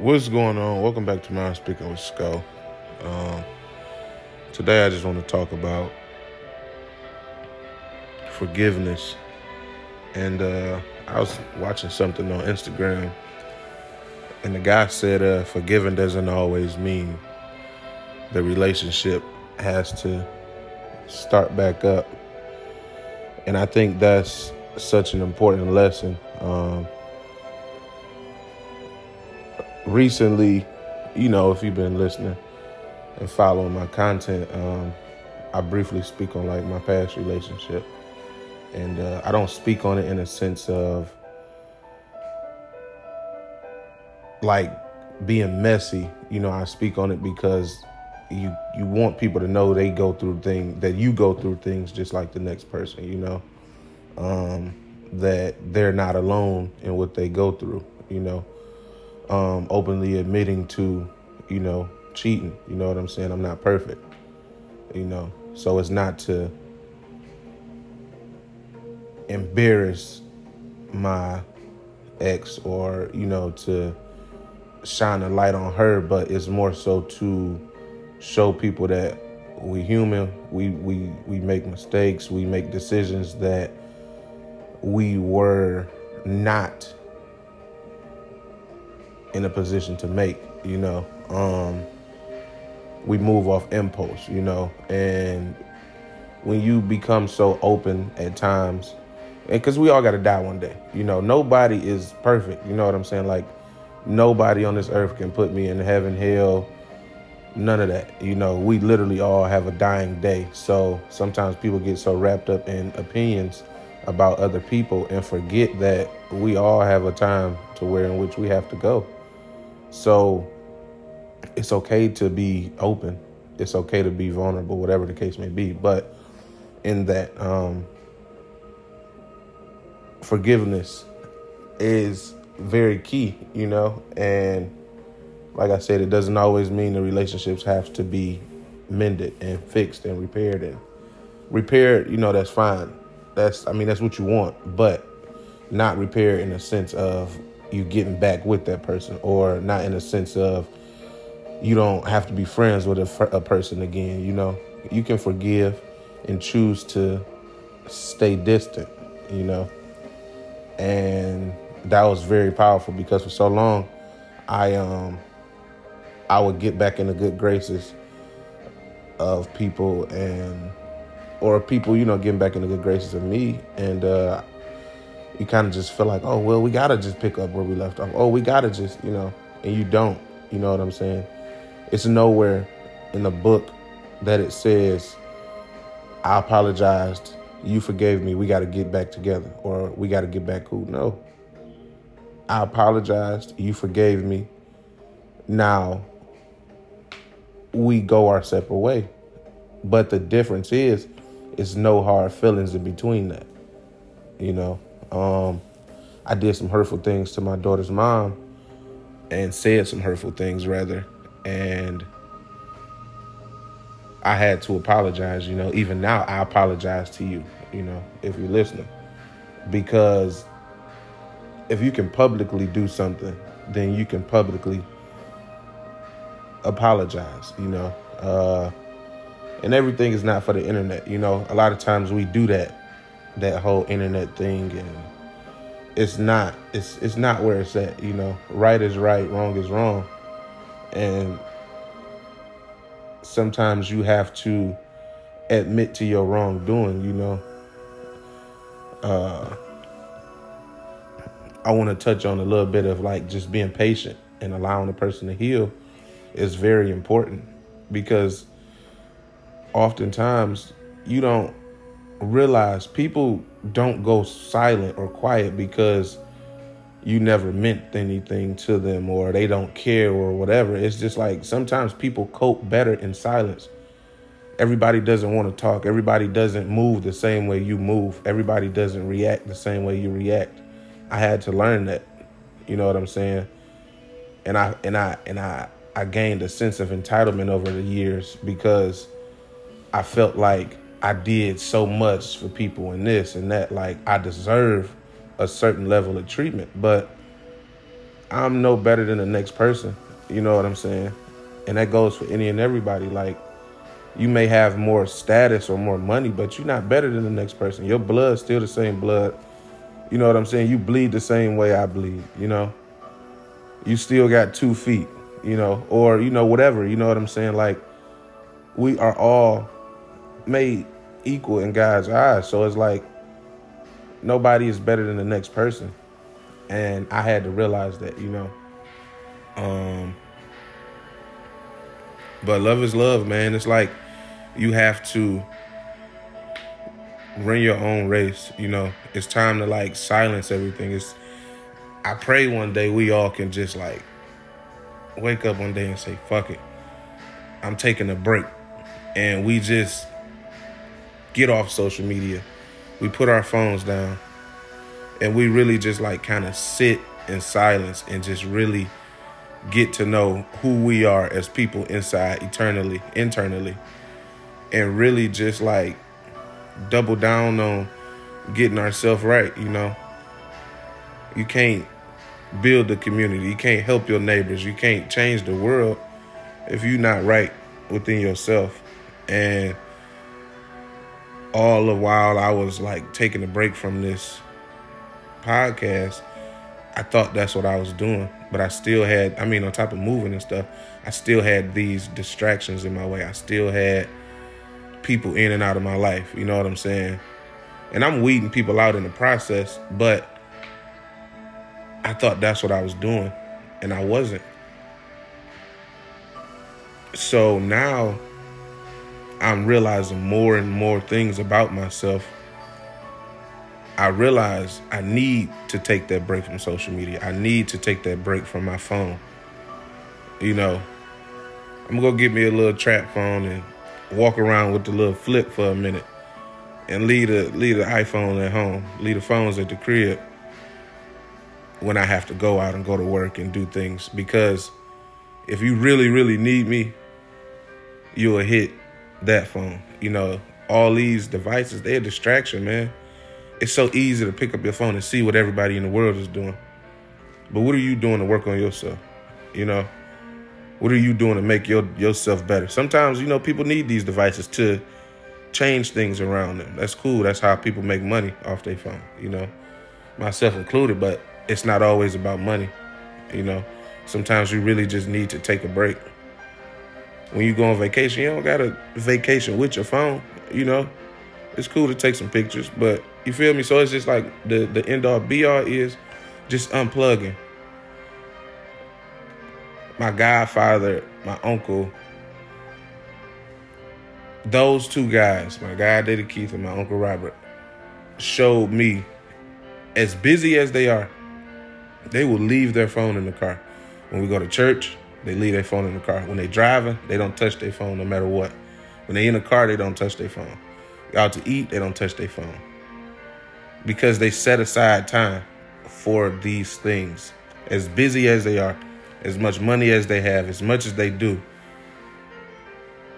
What's going on? Welcome back to Mind Speaking with Skull. Um, today, I just want to talk about forgiveness. And uh, I was watching something on Instagram, and the guy said, uh, "Forgiving doesn't always mean the relationship has to start back up." And I think that's such an important lesson. Um, recently, you know, if you've been listening and following my content, um, I briefly speak on like my past relationship, and uh, I don't speak on it in a sense of like being messy. You know, I speak on it because you you want people to know they go through things that you go through things just like the next person. You know, um, that they're not alone in what they go through. You know um, openly admitting to, you know, cheating. You know what I'm saying? I'm not perfect. You know, so it's not to embarrass my ex or you know to shine a light on her, but it's more so to show people that we human. We we we make mistakes. We make decisions that we were not in a position to make, you know. Um, we move off impulse, you know, and when you become so open at times, and because we all got to die one day, you know, nobody is perfect, you know what I'm saying? Like, nobody on this earth can put me in heaven, hell, none of that. You know, we literally all have a dying day. So sometimes people get so wrapped up in opinions about other people and forget that we all have a time to where in which we have to go. So it's okay to be open. It's okay to be vulnerable, whatever the case may be. But in that, um, forgiveness is very key, you know, and like I said, it doesn't always mean the relationships have to be mended and fixed and repaired and repaired, you know, that's fine. That's I mean that's what you want, but not repaired in a sense of you getting back with that person, or not in a sense of you don't have to be friends with a, a person again. You know, you can forgive and choose to stay distant. You know, and that was very powerful because for so long, I um I would get back in the good graces of people and or people, you know, getting back in the good graces of me, and uh, you kind of just feel like, oh, well, we got to just pick up where we left off. Oh, we got to just, you know, and you don't. You know what I'm saying? It's nowhere in the book that it says, I apologized, you forgave me, we got to get back together, or we got to get back cool. No. I apologized, you forgave me. Now we go our separate way. But the difference is, it's no hard feelings in between that. You know, um, I did some hurtful things to my daughter's mom and said some hurtful things rather. And I had to apologize, you know. Even now, I apologize to you, you know, if you're listening. Because if you can publicly do something, then you can publicly apologize, you know. Uh, and everything is not for the internet, you know. A lot of times we do that that whole internet thing and it's not it's it's not where it's at you know. Right is right wrong is wrong. And sometimes you have to admit to your wrongdoing you know. Uh i want to touch on a little bit of like just being patient and allowing the person to heal is very important because oftentimes you don't realize people don't go silent or quiet because you never meant anything to them or they don't care or whatever. It's just like sometimes people cope better in silence. Everybody doesn't want to talk. Everybody doesn't move the same way you move. Everybody doesn't react the same way you react. I had to learn that. You know what I'm saying? And I and I and I I gained a sense of entitlement over the years because I felt like I did so much for people and this and that. Like I deserve a certain level of treatment, but I'm no better than the next person. You know what I'm saying? And that goes for any and everybody. Like, you may have more status or more money, but you're not better than the next person. Your blood's still the same blood. You know what I'm saying? You bleed the same way I bleed, you know? You still got two feet, you know, or, you know, whatever, you know what I'm saying? Like, we are all made equal in God's eyes. So it's like nobody is better than the next person. And I had to realize that, you know. Um but love is love, man. It's like you have to run your own race, you know. It's time to like silence everything. It's I pray one day we all can just like wake up one day and say, fuck it. I'm taking a break. And we just get off social media. We put our phones down and we really just like kind of sit in silence and just really get to know who we are as people inside eternally, internally, and really just like double down on getting ourselves right, you know. You can't build the community, you can't help your neighbors, you can't change the world if you're not right within yourself. And all the while I was like taking a break from this podcast, I thought that's what I was doing. But I still had, I mean, on top of moving and stuff, I still had these distractions in my way. I still had people in and out of my life. You know what I'm saying? And I'm weeding people out in the process, but I thought that's what I was doing, and I wasn't. So now I'm realizing more and more things about myself. I realize I need to take that break from social media. I need to take that break from my phone. You know, I'm gonna get me a little trap phone and walk around with the little flip for a minute and leave the leave the iPhone at home, leave the phones at the crib when I have to go out and go to work and do things because if you really really need me, you'll hit that phone. You know, all these devices, they're a distraction, man. It's so easy to pick up your phone and see what everybody in the world is doing. But what are you doing to work on yourself? You know, what are you doing to make your yourself better? Sometimes, you know, people need these devices to change things around them. That's cool. That's how people make money off their phone, you know, myself included, but it's not always about money, you know. Sometimes you really just need to take a break when you go on vacation, you don't got a vacation with your phone, you know. It's cool to take some pictures, but you feel me? So it's just like the the end all be all is just unplugging. My godfather, my uncle, those two guys, my guy Daddy Keith and my uncle Robert, showed me as busy as they are, they will leave their phone in the car. When we go to church, they leave their phone in the car. When they driving, they don't touch their phone no matter what. When they in the car, they don't touch their phone. Out to eat, they don't touch their phone. Because they set aside time for these things. As busy as they are, as much money as they have, as much as they do,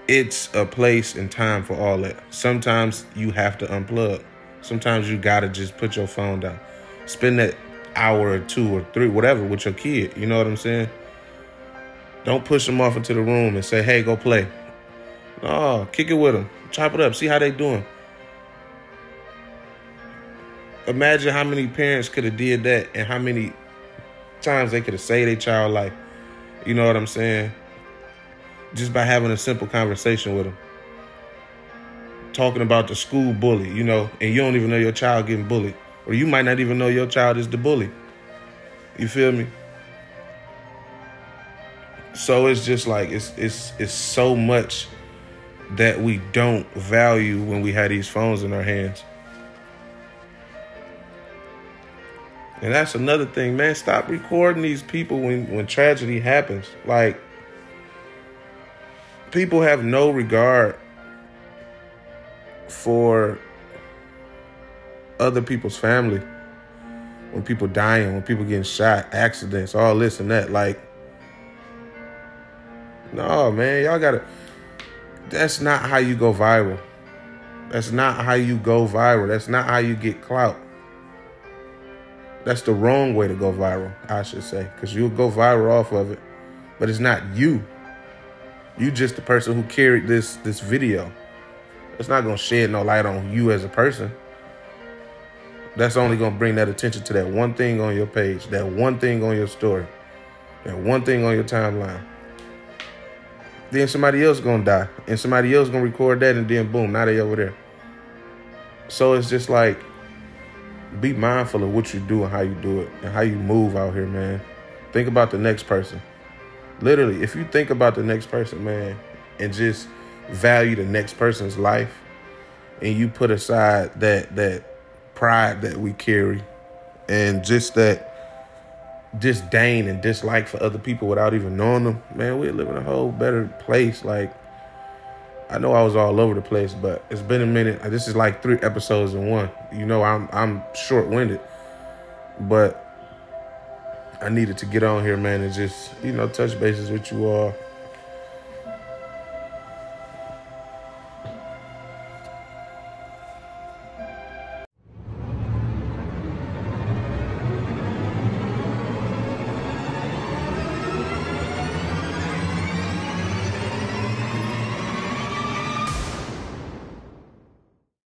it's a place and time for all that. Sometimes you have to unplug. Sometimes you gotta just put your phone down. Spend that hour or two or three, whatever, with your kid. You know what I'm saying? Don't push them off into the room and say, hey, go play. No, kick it with them. Chop it up. See how they doing. Imagine how many parents could have did that and how many times they could have saved their child life. You know what I'm saying? Just by having a simple conversation with them. Talking about the school bully, you know, and you don't even know your child getting bullied. Or you might not even know your child is the bully. You feel me? So it's just like it's it's it's so much that we don't value when we have these phones in our hands. And that's another thing, man. Stop recording these people when when tragedy happens. Like people have no regard for other people's family. When people dying, when people getting shot, accidents, all this and that. Like no, man, y'all gotta. That's not how you go viral. That's not how you go viral. That's not how you get clout. That's the wrong way to go viral, I should say, because you'll go viral off of it, but it's not you. You just the person who carried this this video. It's not gonna shed no light on you as a person. That's only gonna bring that attention to that one thing on your page, that one thing on your story, that one thing on your timeline. Then somebody else gonna die, and somebody else gonna record that, and then boom, now they over there. So it's just like be mindful of what you do and how you do it and how you move out here, man. Think about the next person. Literally, if you think about the next person, man, and just value the next person's life, and you put aside that that pride that we carry, and just that disdain and dislike for other people without even knowing them, man, we live in a whole better place. Like I know I was all over the place, but it's been a minute. This is like three episodes in one. You know, I'm I'm short winded, but I needed to get on here, man, and just you know touch bases with you all